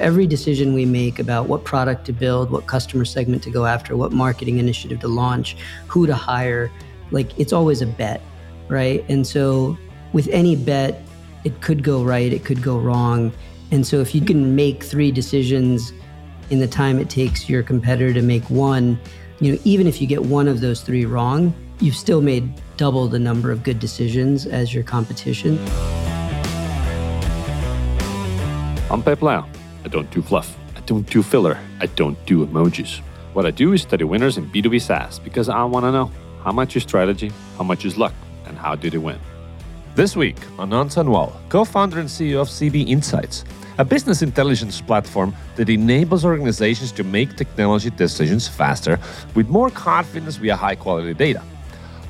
Every decision we make about what product to build, what customer segment to go after, what marketing initiative to launch, who to hire, like it's always a bet, right? And so with any bet, it could go right, it could go wrong. And so if you can make three decisions in the time it takes your competitor to make one, you know, even if you get one of those three wrong, you've still made double the number of good decisions as your competition. I'm Peep Laja. I don't do fluff. I don't do filler. I don't do emojis. What I do is study winners in B2B SaaS because I want to know how much is strategy, how much is luck, and how do they win. This week, Anand Sanwal, co founder and CEO of CB Insights, a business intelligence platform that enables organizations to make technology decisions faster with more confidence via high quality data.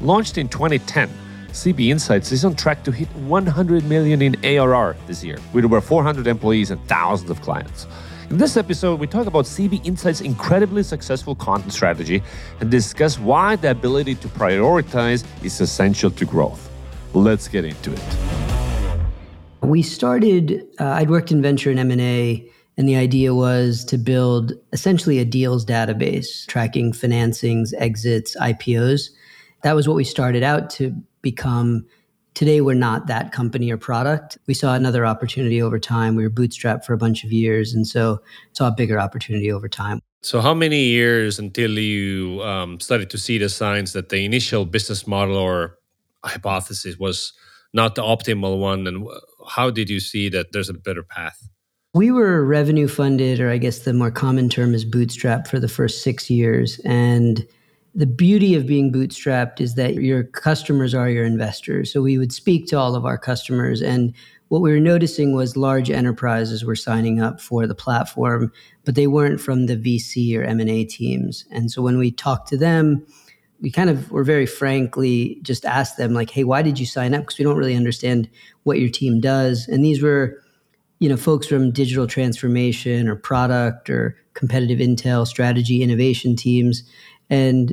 Launched in 2010, CB Insights is on track to hit 100 million in ARR this year, with over 400 employees and thousands of clients. In this episode, we talk about CB Insights' incredibly successful content strategy and discuss why the ability to prioritize is essential to growth. Let's get into it. We started. Uh, I'd worked in venture and M and A, and the idea was to build essentially a deals database tracking financings, exits, IPOs. That was what we started out to become today we're not that company or product. We saw another opportunity over time. We were bootstrapped for a bunch of years and so saw a bigger opportunity over time. So how many years until you um, started to see the signs that the initial business model or hypothesis was not the optimal one and how did you see that there's a better path? We were revenue funded or i guess the more common term is bootstrap for the first six years and the beauty of being bootstrapped is that your customers are your investors. So we would speak to all of our customers and what we were noticing was large enterprises were signing up for the platform, but they weren't from the VC or M&A teams. And so when we talked to them, we kind of were very frankly just asked them like, "Hey, why did you sign up? Because we don't really understand what your team does." And these were you know folks from digital transformation or product or competitive intel strategy innovation teams and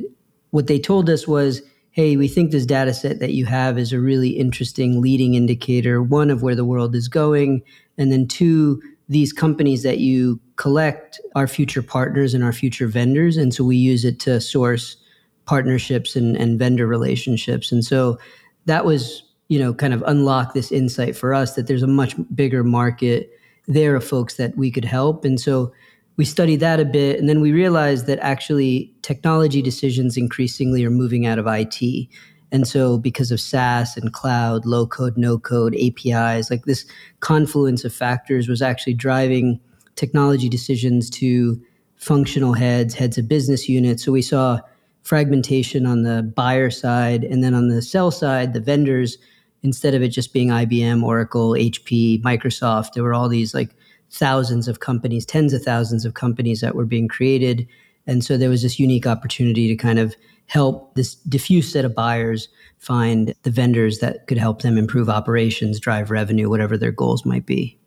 what they told us was, hey, we think this data set that you have is a really interesting leading indicator, one of where the world is going. And then two, these companies that you collect are future partners and our future vendors. And so we use it to source partnerships and, and vendor relationships. And so that was, you know, kind of unlock this insight for us that there's a much bigger market there of folks that we could help. And so we studied that a bit and then we realized that actually technology decisions increasingly are moving out of IT. And so because of SaaS and cloud, low code, no code, APIs, like this confluence of factors was actually driving technology decisions to functional heads, heads of business units. So we saw fragmentation on the buyer side and then on the sell side, the vendors instead of it just being IBM, Oracle, HP, Microsoft, there were all these like thousands of companies, tens of thousands of companies that were being created. And so there was this unique opportunity to kind of help this diffuse set of buyers find the vendors that could help them improve operations, drive revenue, whatever their goals might be.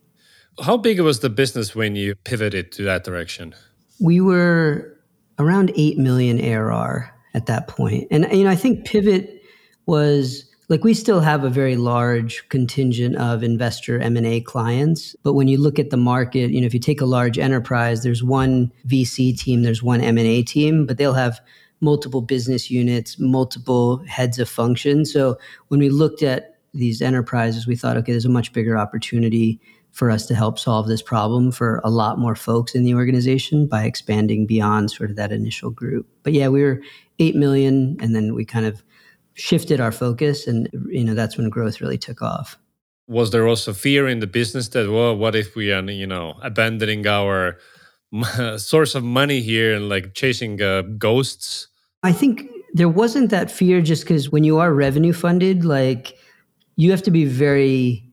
How big was the business when you pivoted to that direction? We were around 8 million ARR at that point. And you know, I think pivot was like we still have a very large contingent of investor m&a clients but when you look at the market you know if you take a large enterprise there's one vc team there's one m&a team but they'll have multiple business units multiple heads of function. So when we looked at these enterprises we thought okay there's a much bigger opportunity for us to help solve this problem for a lot more folks in the organization by expanding beyond sort of that initial group. But yeah we were 8 million and then we kind of shifted our focus and you know that's when growth really took off. Was there also fear in the business that well what if we are you know abandoning our source of money here and like chasing uh, ghosts? I think there wasn't that fear just because when you are revenue funded like you have to be very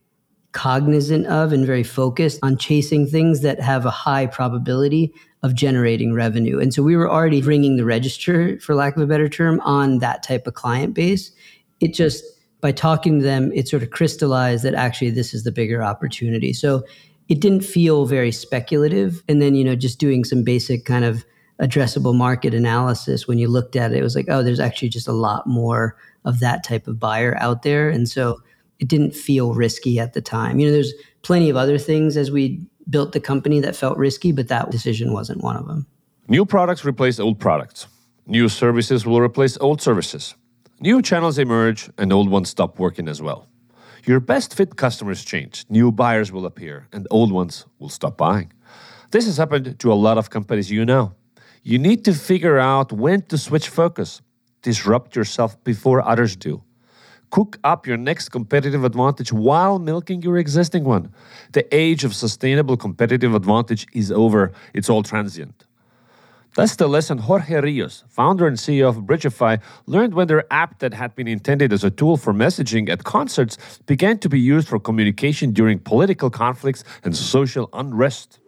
cognizant of and very focused on chasing things that have a high probability of generating revenue. And so we were already ringing the register, for lack of a better term, on that type of client base. It just, by talking to them, it sort of crystallized that actually this is the bigger opportunity. So it didn't feel very speculative. And then, you know, just doing some basic kind of addressable market analysis, when you looked at it, it was like, oh, there's actually just a lot more of that type of buyer out there. And so it didn't feel risky at the time. You know, there's plenty of other things as we built the company that felt risky, but that decision wasn't one of them. New products replace old products. New services will replace old services. New channels emerge and old ones stop working as well. Your best fit customers change, new buyers will appear, and old ones will stop buying. This has happened to a lot of companies you know. You need to figure out when to switch focus, disrupt yourself before others do. Cook up your next competitive advantage while milking your existing one. The age of sustainable competitive advantage is over, it's all transient. That's the lesson Jorge Rios, founder and CEO of Bridgefy, learned when their app that had been intended as a tool for messaging at concerts began to be used for communication during political conflicts and social unrest.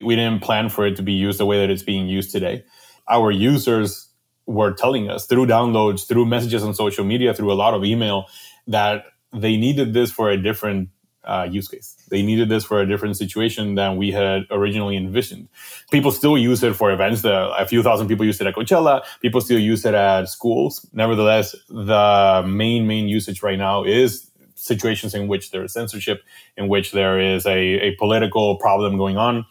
We didn't plan for it to be used the way that it's being used today. Our users were telling us through downloads, through messages on social media, through a lot of email that they needed this for a different uh, use case. They needed this for a different situation than we had originally envisioned. People still use it for events. The, a few thousand people use it at Coachella. People still use it at schools. Nevertheless, the main main usage right now is situations in which there is censorship, in which there is a, a political problem going on.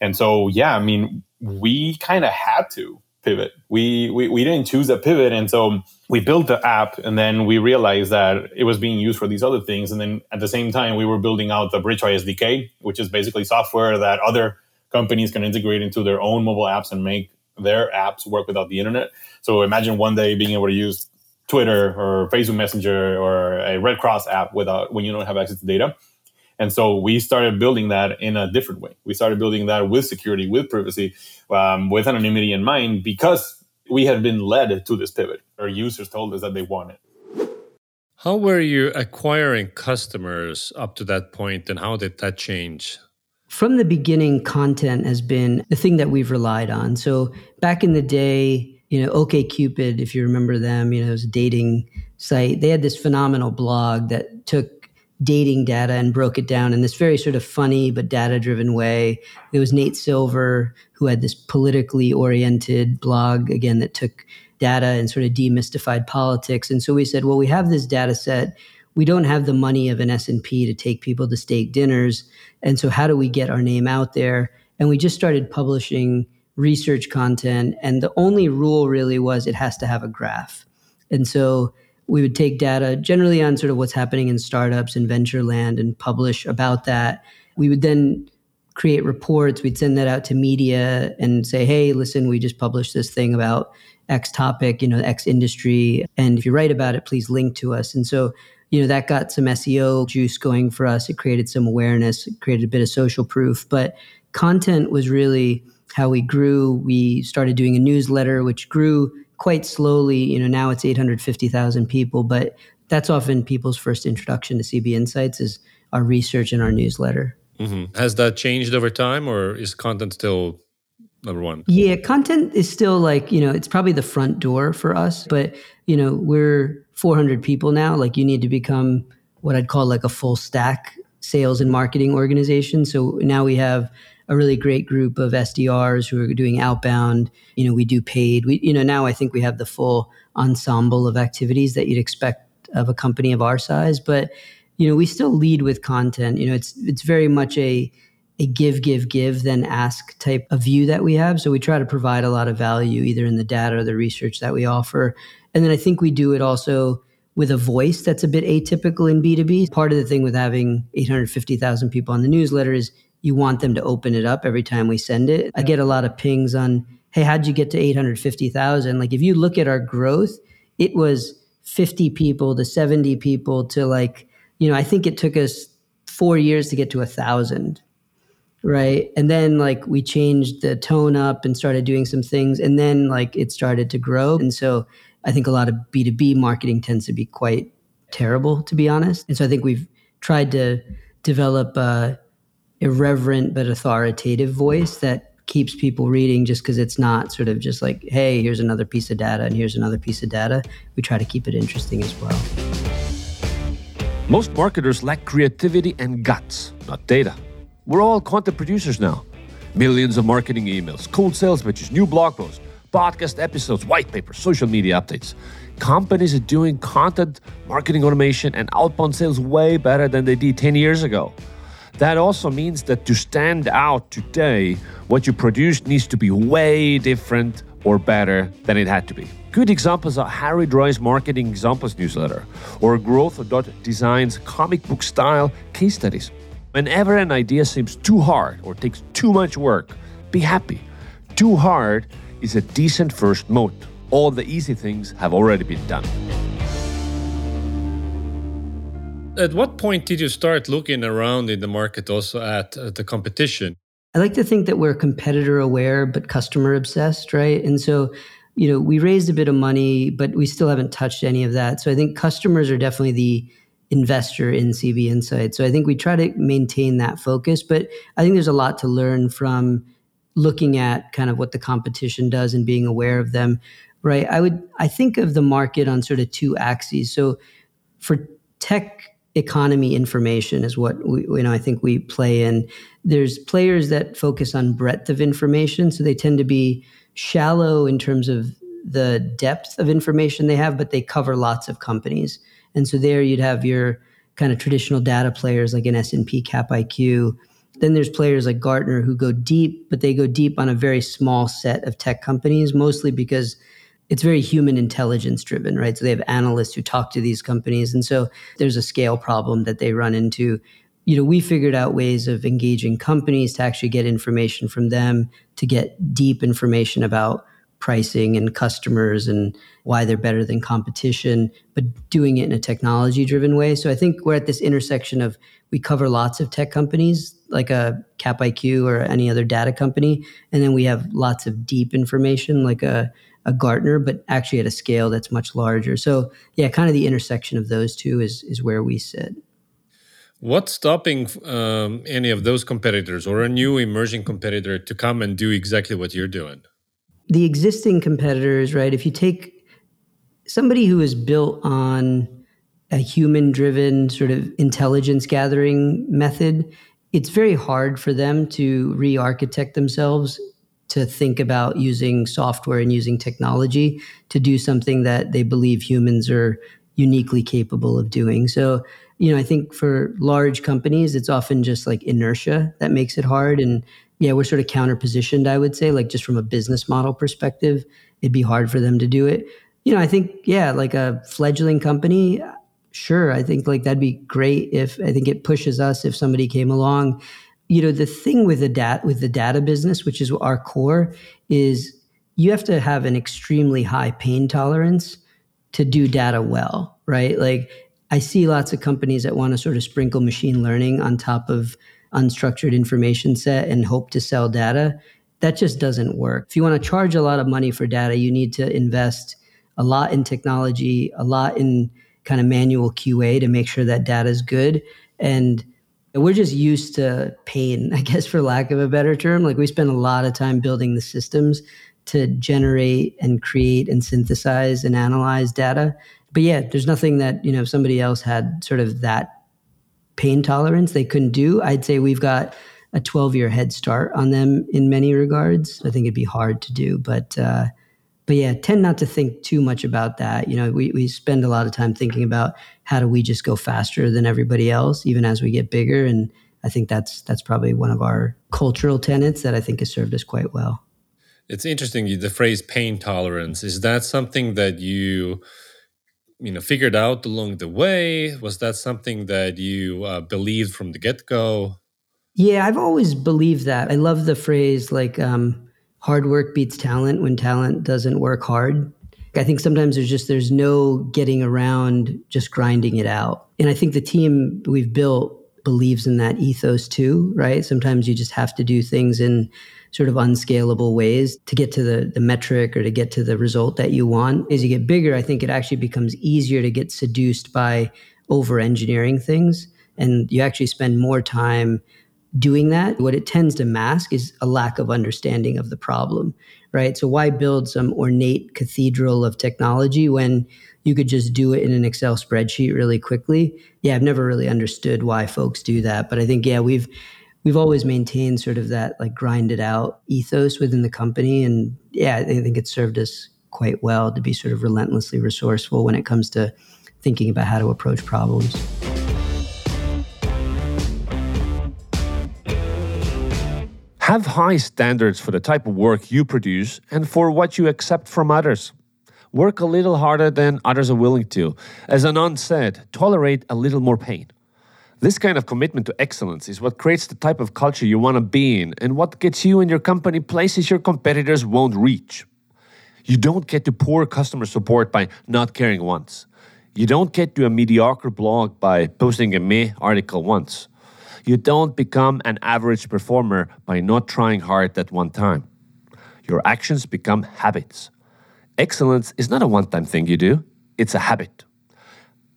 And so, yeah, I mean, we kind of had to pivot. We, we we didn't choose a pivot, and so we built the app, and then we realized that it was being used for these other things. And then at the same time, we were building out the Bridgefy SDK, which is basically software that other companies can integrate into their own mobile apps and make their apps work without the internet. So imagine one day being able to use Twitter or Facebook Messenger or a Red Cross app without when you don't have access to data. And so we started building that in a different way. We started building that with security, with privacy, um, with anonymity in mind, because we had been led to this pivot. Our users told us that they want it. How were you acquiring customers up to that point, and how did that change? From the beginning, content has been the thing that we've relied on. So back in the day, you know, OKCupid, if you remember them, you know, it was a dating site. They had this phenomenal blog that took dating data and broke it down in this very sort of funny but data driven way. There was Nate Silver, who had this politically oriented blog, again, that took data and sort of demystified politics. And so we said, well, we have this data set. We don't have the money of an S&P to take people to steak dinners. And so how do we get our name out there? And we just started publishing research content. And the only rule really was it has to have a graph. And so we would take data generally on sort of what's happening in startups and venture land and publish about that. We would then create reports. We'd send that out to media and say, hey, listen, we just published this thing about X topic, you know, X industry. And if you write about it, please link to us. And so, you know, that got some SEO juice going for us. It created some awareness, it created a bit of social proof. But content was really how we grew. We started doing a newsletter, which grew quite slowly. You know, now it's 850,000 people, but that's often people's first introduction to CB Insights is our research and our newsletter. Mm-hmm. Has that changed over time, or is content still number one? Yeah, content is still like you know it's probably the front door for us, but you know we're 400 people now. Like you need to become what I'd call like a full stack sales and marketing organization. So now we have a really great group of SDRs who are doing outbound. You know, we do paid. We, you know, now I think we have the full ensemble of activities that you'd expect of a company of our size. But you know, we still lead with content. You know, it's it's very much a a give, give, give, then ask type of view that we have. So we try to provide a lot of value either in the data or the research that we offer. And then I think we do it also with a voice that's a bit atypical in B2B. Part of the thing with having 850,000 people on the newsletter is you want them to open it up every time we send it. I get a lot of pings on, hey, how'd you get to 850,000? Like if you look at our growth, it was 50 people to 70 people to like, you know, I think it took us four years to get to a thousand. Right. And then like we changed the tone up and started doing some things. And then like it started to grow. And so I think a lot of B2B marketing tends to be quite terrible, to be honest. And so I think we've tried to develop uh, irreverent but authoritative voice that keeps people reading just because it's not sort of just like, hey, here's another piece of data and here's another piece of data. We try to keep it interesting as well. Most marketers lack creativity and guts, not data. We're all content producers now. Millions of marketing emails, cold sales pitches, new blog posts, podcast episodes, white papers, social media updates. Companies are doing content marketing automation and outbound sales way better than they did 10 years ago. That also means that to stand out today, what you produce needs to be way different or better than it had to be. Good examples are Harry Dry's Marketing Examples newsletter or Growth.design's comic book style case studies. Whenever an idea seems too hard or takes too much work, be happy. Too hard is a decent first moat. All the easy things have already been done. At what point did you start looking around in the market also at, at the competition? I like to think that we're competitor aware but customer obsessed, right? And so, you know, we raised a bit of money, but we still haven't touched any of that. So I think customers are definitely the investor in CB Insight. So I think we try to maintain that focus, but I think there's a lot to learn from looking at kind of what the competition does and being aware of them, right? I would I think of the market on sort of two axes. So for tech economy information is what we, you know I think we play in. There's players that focus on breadth of information, so they tend to be shallow in terms of the depth of information they have, but they cover lots of companies. And so there you'd have your kind of traditional data players like an S&P Cap IQ. Then there's players like Gartner who go deep, but they go deep on a very small set of tech companies, mostly because it's very human intelligence driven, right? So they have analysts who talk to these companies. And so there's a scale problem that they run into. You know, we figured out ways of engaging companies to actually get information from them, to get deep information about pricing and customers and why they're better than competition, but doing it in a technology driven way. So I think we're at this intersection of we cover lots of tech companies like a Cap IQ or any other data company. And then we have lots of deep information like a a Gartner, but actually at a scale that's much larger. So yeah, kind of the intersection of those two is is where we sit. What's stopping um, any of those competitors or a new emerging competitor to come and do exactly what you're doing? The existing competitors, right? If you take somebody who is built on a human driven sort of intelligence gathering method, it's very hard for them to re architect themselves to think about using software and using technology to do something that they believe humans are uniquely capable of doing. So, you know, I think for large companies, it's often just like inertia that makes it hard. And yeah, we're sort of counter positioned, I would say, like just from a business model perspective, it'd be hard for them to do it. You know, I think, yeah, like a fledgling company, sure, I think like that'd be great if I think it pushes us if somebody came along you know the thing with the data with the data business which is our core is you have to have an extremely high pain tolerance to do data well right? Like i see lots of companies that want to sort of sprinkle machine learning on top of unstructured information set and hope to sell data. That just doesn't work. If you want to charge a lot of money for data you need to invest a lot in technology a lot in kind of manual qa to make sure that data is good. And we're just used to pain, I guess, for lack of a better term. Like we spend a lot of time building the systems to generate and create and synthesize and analyze data. But yeah, there's nothing that, you know, if somebody else had sort of that pain tolerance they couldn't do, I'd say we've got a 12 year head start on them in many regards. I think it'd be hard to do, but uh, but yeah, tend not to think too much about that. You know, we, we spend a lot of time thinking about how do we just go faster than everybody else, even as we get bigger. And I think that's that's probably one of our cultural tenets that I think has served us quite well. It's interesting the phrase pain tolerance. Is that something that you you know figured out along the way? Was that something that you uh, believed from the get go? Yeah, I've always believed that. I love the phrase like um, hard work beats talent when talent doesn't work hard. I think sometimes there's just there's no getting around just grinding it out. And I think the team we've built believes in that ethos too, right? Sometimes you just have to do things in sort of unscalable ways to get to the, the metric or to get to the result that you want. As you get bigger, I think it actually becomes easier to get seduced by over engineering things. And you actually spend more time doing that, what it tends to mask is a lack of understanding of the problem, right? So, why build some ornate cathedral of technology when you could just do it in an Excel spreadsheet really quickly? Yeah, I've never really understood why folks do that, but I think yeah, we've we've always maintained sort of that like grinded out ethos within the company, and yeah, I think it's served us quite well to be sort of relentlessly resourceful when it comes to thinking about how to approach problems. Have high standards for the type of work you produce and for what you accept from others. Work a little harder than others are willing to. As Anand said, tolerate a little more pain. This kind of commitment to excellence is what creates the type of culture you want to be in and what gets you and your company places your competitors won't reach. You don't get to poor customer support by not caring once. You don't get to a mediocre blog by posting a meh article once. You don't become an average performer by not trying hard at one time. Your actions become habits. Excellence is not a one time thing you do, it's a habit.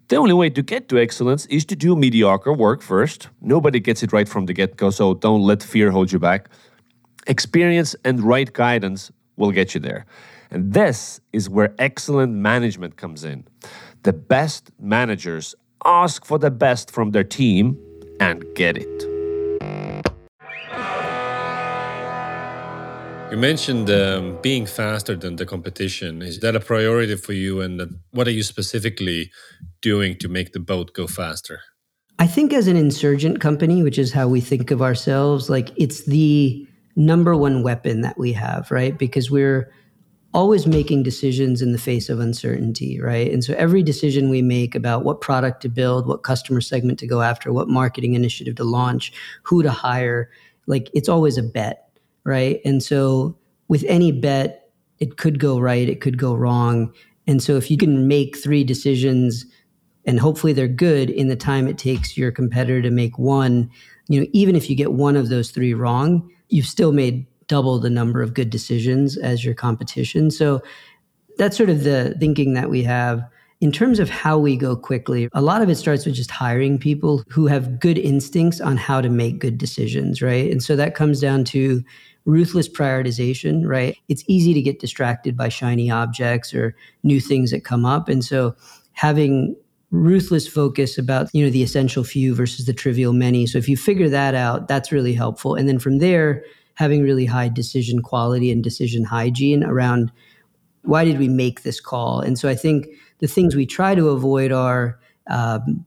The only way to get to excellence is to do mediocre work first. Nobody gets it right from the get go, so don't let fear hold you back. Experience and right guidance will get you there. And this is where excellent management comes in. The best managers ask for the best from their team and get it. You mentioned um, being faster than the competition. Is that a priority for you? And what are you specifically doing to make the boat go faster? I think as an insurgent company, which is how we think of ourselves, like it's the number one weapon that we have, right? Because we're always making decisions in the face of uncertainty, right? And so every decision we make about what product to build, what customer segment to go after, what marketing initiative to launch, who to hire, like it's always a bet, right? And so with any bet, it could go right, it could go wrong. And so if you can make three decisions and hopefully they're good in the time it takes your competitor to make one, you know, even if you get one of those three wrong, you've still made double the number of good decisions as your competition. So that's sort of the thinking that we have. In terms of how we go quickly, a lot of it starts with just hiring people who have good instincts on how to make good decisions, right? And so that comes down to ruthless prioritization, right? It's easy to get distracted by shiny objects or new things that come up. And so having ruthless focus about, you know, the essential few versus the trivial many. So if you figure that out, that's really helpful. And then from there, having really high decision quality and decision hygiene around why did we make this call? And so I think the things we try to avoid are um,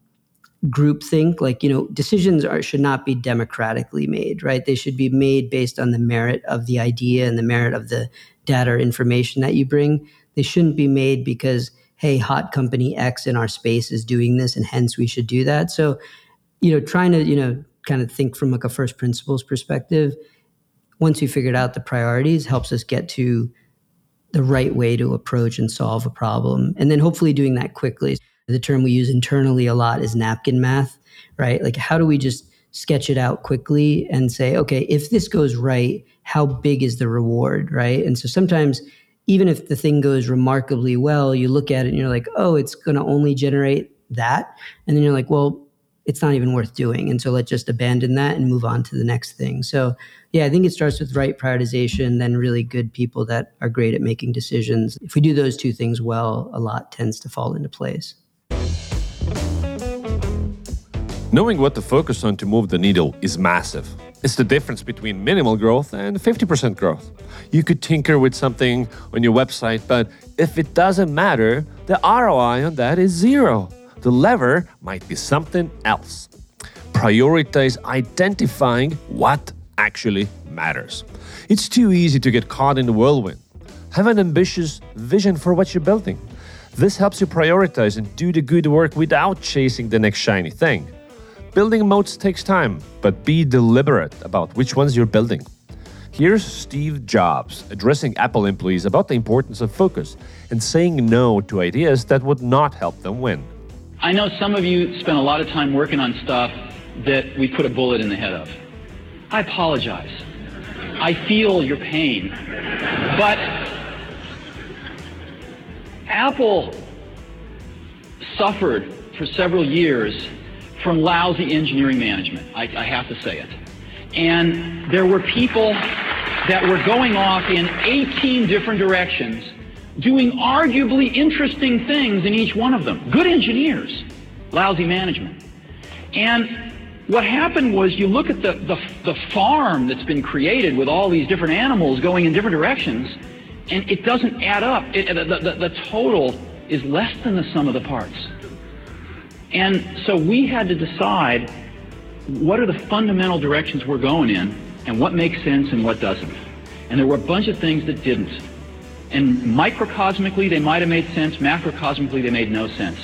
groupthink. Like you know, decisions are should not be democratically made, right? They should be made based on the merit of the idea and the merit of the data or information that you bring. They shouldn't be made because hey, hot company X in our space is doing this, and hence we should do that. So, you know, trying to you know kind of think from like a first principles perspective once we figured out the priorities helps us get to the right way to approach and solve a problem. And then hopefully doing that quickly. The term we use internally a lot is napkin math right? Like how do we just sketch it out quickly and say okay if this goes right how big is the reward right? And so sometimes even if the thing goes remarkably well you look at it and you're like oh it's going to only generate that. And then you're like well it's not even worth doing. And so let's just abandon that and move on to the next thing. So, yeah, I think it starts with right prioritization, then really good people that are great at making decisions. If we do those two things well, a lot tends to fall into place. Knowing what to focus on to move the needle is massive. It's the difference between minimal growth and 50% growth. You could tinker with something on your website, but if it doesn't matter, the ROI on that is zero. The lever might be something else. Prioritize identifying what actually matters. It's too easy to get caught in the whirlwind. Have an ambitious vision for what you're building. This helps you prioritize and do the good work without chasing the next shiny thing. Building moats takes time, but be deliberate about which ones you're building. Here's Steve Jobs addressing Apple employees about the importance of focus and saying no to ideas that would not help them win. I know some of you spent a lot of time working on stuff that we put a bullet in the head of. I apologize. I feel your pain. But Apple suffered for several years from lousy engineering management. I, I, have to say it. And there were people that were going off in 18 different directions doing arguably interesting things in each one of them. Good engineers, lousy management. And what happened was you look at the, the, the, farm that's been created with all these different animals going in different directions, and it doesn't add up. It, the, the, the total is less than the sum of the parts. And so we had to decide what are the fundamental directions we're going in and what makes sense and what doesn't. And there were a bunch of things that didn't. And microcosmically, they might have made sense. Macrocosmically, they made no sense.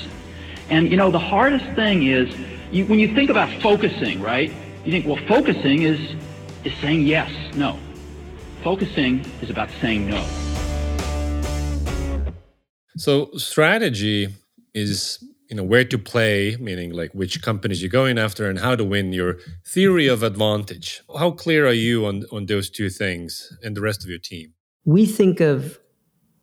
And you know, the hardest thing is you, when you think about focusing, right? You think, well, focusing is is saying yes. No, focusing is about saying no. So strategy is you know where to play, meaning like which companies you're going after and how to win. Your theory of advantage. How clear are you on on those two things and the rest of your team? We think of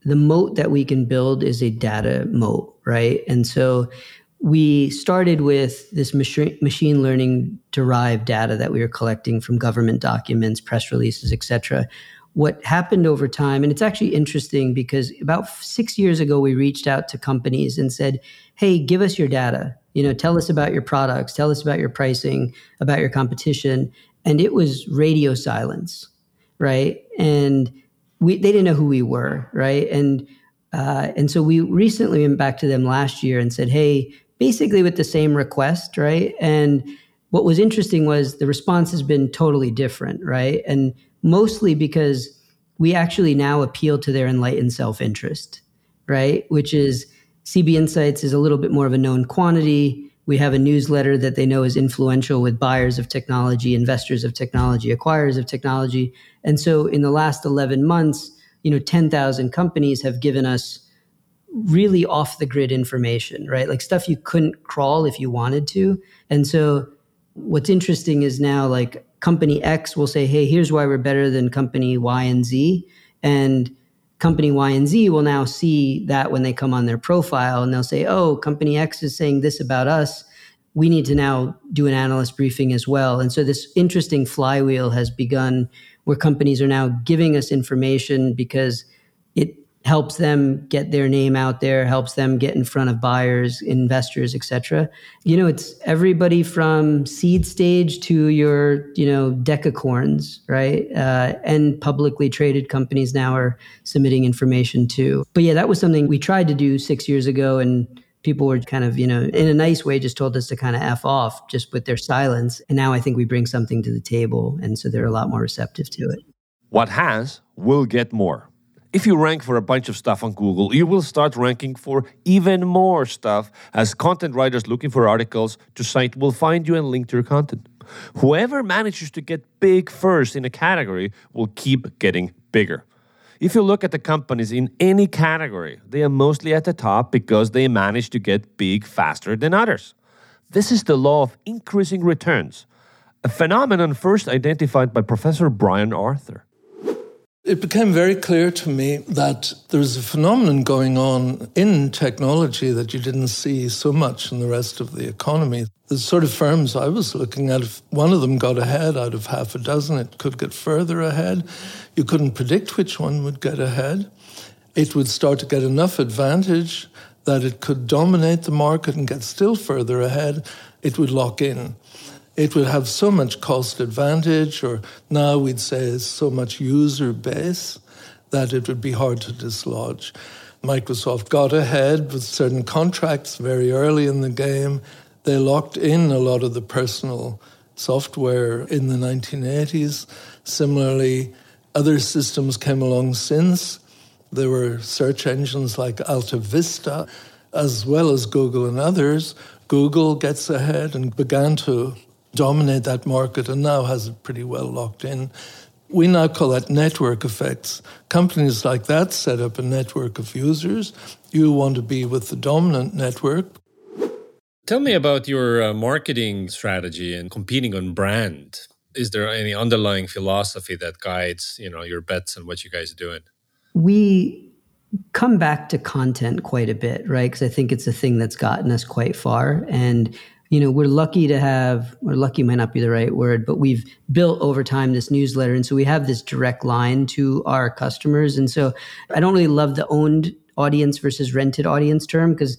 the moat that we can build is a data moat, right? And so we started with this machine learning derived data that we were collecting from government documents, press releases, et cetera. What happened over time, and it's actually interesting because about six years ago, we reached out to companies and said, Hey, give us your data. You know, tell us about your products, tell us about your pricing, about your competition. And it was radio silence, right? And we they didn't know who we were, right? And uh, and so we recently went back to them last year and said, "Hey, basically with the same request, right?" And what was interesting was the response has been totally different, right? And mostly because we actually now appeal to their enlightened self-interest, right? Which is CB Insights is a little bit more of a known quantity. We have a newsletter that they know is influential with buyers of technology, investors of technology, acquirers of technology. And so in the last 11 months, you know, 10,000 companies have given us really off the grid information, right? Like stuff you couldn't crawl if you wanted to. And so what's interesting is now like company X will say, "Hey, here's why we're better than company Y and Z." And company Y and Z will now see that when they come on their profile and they'll say, oh, company X is saying this about us. We need to now do an analyst briefing as well. And so this interesting flywheel has begun where companies are now giving us information because helps them get their name out there, helps them get in front of buyers, investors, etc. You know, it's everybody from seed stage to your, you know, decacorns, right? Uh, and publicly traded companies now are submitting information too. But yeah, that was something we tried to do six years ago, and people were kind of, you know, in a nice way, just told us to kind of f off just with their silence. And now I think we bring something to the table, and so they're a lot more receptive to it. What has will get more. If you rank for a bunch of stuff on Google, you will start ranking for even more stuff as content writers looking for articles to cite will find you and link to your content. Whoever manages to get big first in a category will keep getting bigger. If you look at the companies in any category, they are mostly at the top because they manage to get big faster than others. This is the law of increasing returns, a phenomenon first identified by Professor Brian Arthur. It became very clear to me that there's a phenomenon going on in technology that you didn't see so much in the rest of the economy. The sort of firms I was looking at, if one of them got ahead out of half a dozen, it could get further ahead. You couldn't predict which one would get ahead. It would start to get enough advantage that it could dominate the market and get still further ahead. It would lock in it would have so much cost advantage, or now we'd say so much user base, that it would be hard to dislodge. Microsoft got ahead with certain contracts very early in the game. They locked in a lot of the personal software in the 1980s. Similarly, other systems came along since. There were search engines like Alta Vista, as well as Google and others. Google gets ahead and began to dominate that market and now has it pretty well locked in. We now call that network effects. Companies like that set up a network of users. You want to be with the dominant network. Tell me about your uh, marketing strategy and competing on brand. Is there any underlying philosophy that guides, you know, your bets and what you guys are doing? We come back to content quite a bit, right? Because I think it's a thing that's gotten us quite far. And you know we're lucky to have or lucky might not be the right word but we've built over time this newsletter. And so we have this direct line to our customers. And so i don't really love the owned audience versus rented audience term because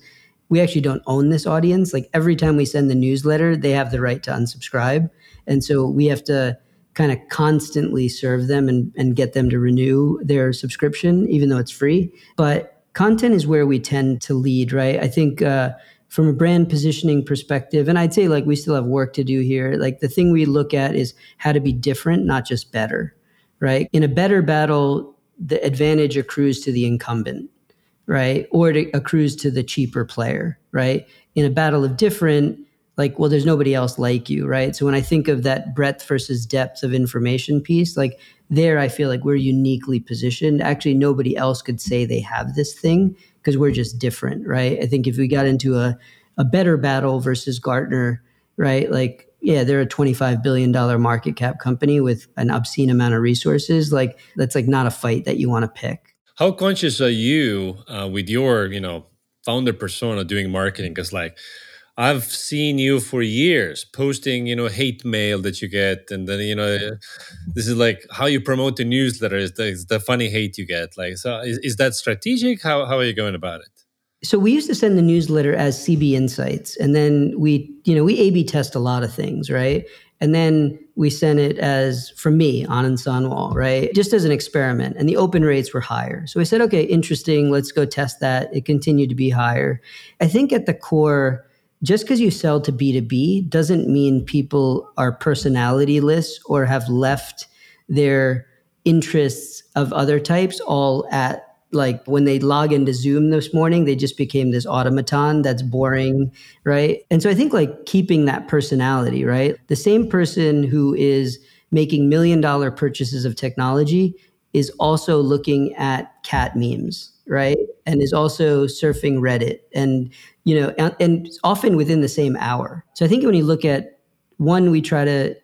we actually don't own this audience. Like every time we send the newsletter they have the right to unsubscribe. And so we have to kind of constantly serve them and, and get them to renew their subscription even though it's free. But content is where we tend to lead right? I think uh, from a brand positioning perspective, and I'd say like we still have work to do here. Like the thing we look at is how to be different, not just better, right? In a better battle, the advantage accrues to the incumbent, right? Or it accrues to the cheaper player, right? In a battle of different, like, well, there's nobody else like you, right? So when I think of that breadth versus depth of information piece, like there, I feel like we're uniquely positioned. Actually, nobody else could say they have this thing because we're just different, right? I think if we got into a, a better battle versus Gartner, right? Like, yeah, they're a $25 billion market cap company with an obscene amount of resources. Like, that's like not a fight that you want to pick. How conscious are you uh, with your, you know, founder persona doing marketing? Because, like, I've seen you for years posting, you know, hate mail that you get, and then you know, this is like how you promote the newsletter is the, the funny hate you get. Like, so is, is that strategic? How how are you going about it? So we used to send the newsletter as CB Insights, and then we, you know, we A/B test a lot of things, right? And then we sent it as from me, on Anand Sanwal, right? Just as an experiment. And the open rates were higher. So we said, okay, interesting. Let's go test that. It continued to be higher. I think at the core, just because you sell to B2B doesn't mean people are personalityless or have left their interests of other types all at like when they log into Zoom this morning, they just became this automaton that's boring, right? And so I think like keeping that personality, right? The same person who is making million dollar purchases of technology is also looking at cat memes, right? And is also surfing Reddit and you know, and, and often within the same hour. So I think when you look at one, we try to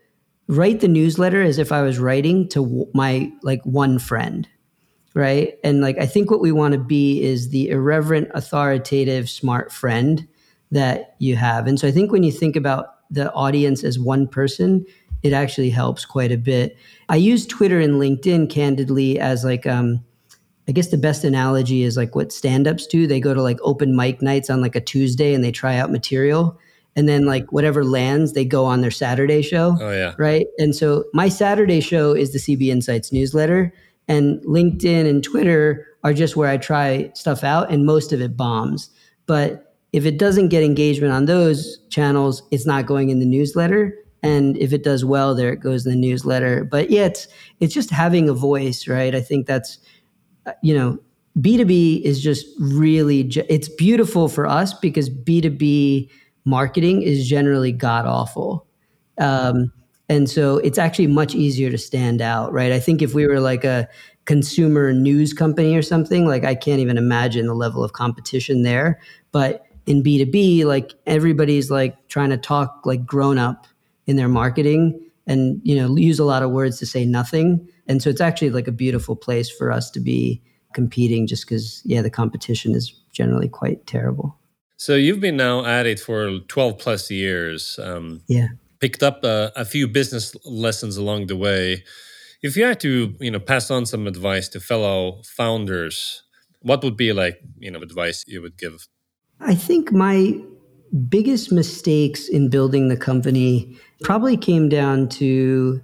write the newsletter as if I was writing to my like one friend, right? And like I think what we want to be is the irreverent, authoritative, smart friend that you have. And so I think when you think about the audience as one person, it actually helps quite a bit. I use Twitter and LinkedIn candidly as like um I guess the best analogy is like what stand-ups do. They go to like open mic nights on like a Tuesday and they try out material. And then like whatever lands, they go on their Saturday show. Oh yeah. Right. And so my Saturday show is the CB Insights newsletter. And LinkedIn and Twitter are just where I try stuff out and most of it bombs. But if it doesn't get engagement on those channels, it's not going in the newsletter. And if it does well, there it goes in the newsletter. But yeah, it's it's just having a voice, right? I think that's you know, B2B is just really, it's beautiful for us because B2B marketing is generally god awful. Um, and so it's actually much easier to stand out, right? I think if we were like a consumer news company or something, like I can't even imagine the level of competition there. But in B2B, like everybody's like trying to talk like grown up in their marketing and, you know, use a lot of words to say nothing. And so it's actually like a beautiful place for us to be competing just because, yeah, the competition is generally quite terrible. So you've been now at it for 12 plus years. Um, yeah. Picked up a, a few business lessons along the way. If you had to, you know, pass on some advice to fellow founders, what would be like, you know, advice you would give? I think my biggest mistakes in building the company probably came down to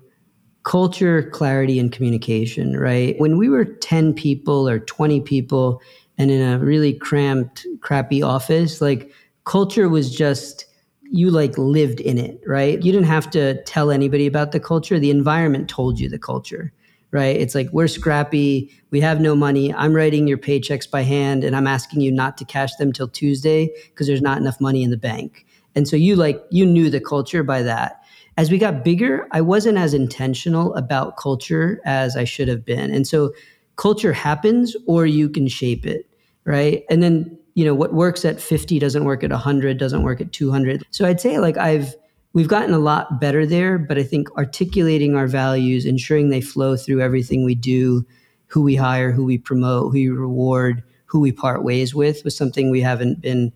culture, clarity, and communication, right? When we were 10 people or 20 people and in a really cramped, crappy office, like culture was just, you like lived in it, right? You didn't have to tell anybody about the culture. The environment told you the culture, right? It's like, we're scrappy. We have no money. I'm writing your paychecks by hand and I'm asking you not to cash them till Tuesday because there's not enough money in the bank. And so you like, you knew the culture by that as we got bigger, I wasn't as intentional about culture as I should have been. And so culture happens or you can shape it, right? And then, you know, what works at 50 doesn't work at 100, doesn't work at 200. So I'd say like I've we've gotten a lot better there, but I think articulating our values, ensuring they flow through everything we do, who we hire, who we promote, who we reward, who we part ways with was something we haven't been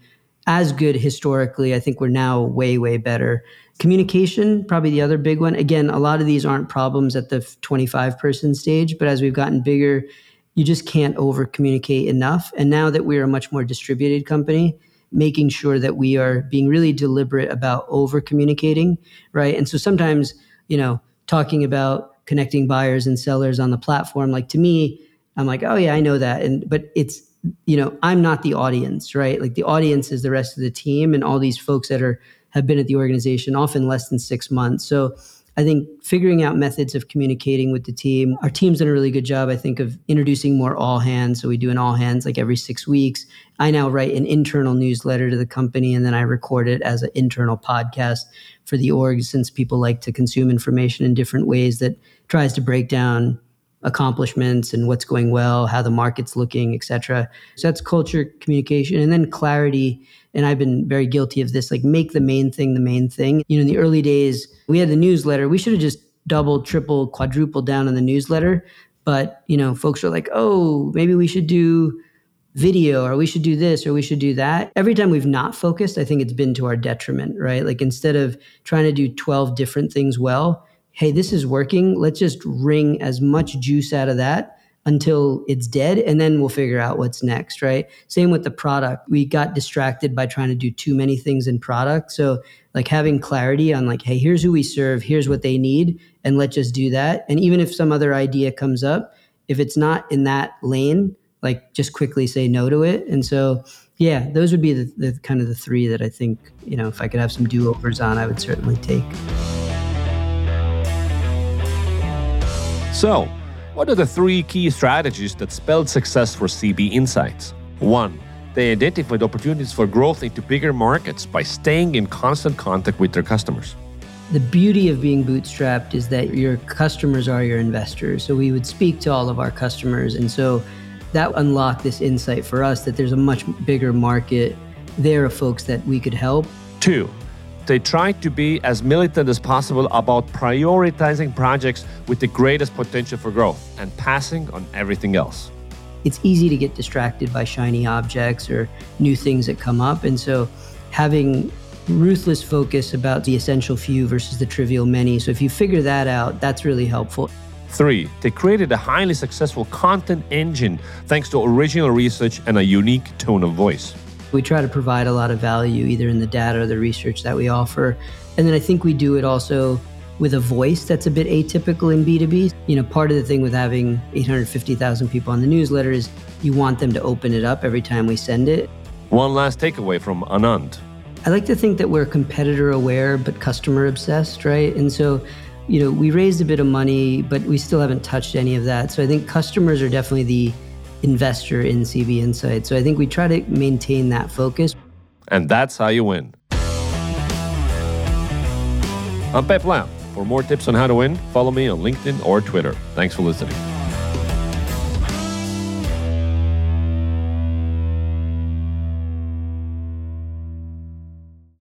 as good historically. I think we're now way, way better. Communication, probably the other big one. Again, a lot of these aren't problems at the 25 person stage, but as we've gotten bigger, you just can't over communicate enough. And now that we're a much more distributed company, making sure that we are being really deliberate about over communicating, right? And so sometimes, you know, talking about connecting buyers and sellers on the platform, like to me, I'm like, oh yeah, I know that. And but it's you know, I'm not the audience, right? Like the audience is the rest of the team and all these folks that are have been at the organization often less than six months. So I think figuring out methods of communicating with the team. Our team's done a really good job, I think, of introducing more all hands. So we do an all hands like every six weeks. I now write an internal newsletter to the company and then I record it as an internal podcast for the org since people like to consume information in different ways that tries to break down accomplishments and what's going well, how the market's looking, etc. So that's culture, communication, and then clarity. And I've been very guilty of this, like make the main thing the main thing. You know, in the early days, we had the newsletter. We should have just doubled, triple, quadrupled down on the newsletter. But, you know, folks are like, oh, maybe we should do video or we should do this or we should do that. Every time we've not focused, I think it's been to our detriment, right? Like instead of trying to do 12 different things well, hey, this is working. Let's just wring as much juice out of that until it's dead and then we'll figure out what's next right? Same with the product. We got distracted by trying to do too many things in product. So like having clarity on like hey here's who we serve here's what they need and let's just do that. And even if some other idea comes up if it's not in that lane like just quickly say no to it. And so yeah those would be the, the kind of the three that i think you know if i could have some do-overs on i would certainly take So, what are the three key strategies that spelled success for CB Insights? One, they identified opportunities for growth into bigger markets by staying in constant contact with their customers. The beauty of being bootstrapped is that your customers are your investors. So we would speak to all of our customers. And so that unlocked this insight for us that there's a much bigger market there of folks that we could help. Two, they tried to be as militant as possible about prioritizing projects with the greatest potential for growth and passing on everything else. It's easy to get distracted by shiny objects or new things that come up. And so having ruthless focus about the essential few versus the trivial many. So if you figure that out, that's really helpful. Three, they created a highly successful content engine thanks to original research and a unique tone of voice. We try to provide a lot of value either in the data or the research that we offer. And then I think we do it also with a voice that's a bit atypical in B2B. You know, part of the thing with having 850,000 people on the newsletter is you want them to open it up every time we send it. One last takeaway from Anand. I like to think that we're competitor aware but customer obsessed, right? And so, you know, we raised a bit of money, but we still haven't touched any of that. So I think customers are definitely the investor in CB Insight. So I think we try to maintain that focus. And that's how you win. I'm Peep Laja. For more tips on how to win, follow me on LinkedIn or Twitter. Thanks for listening.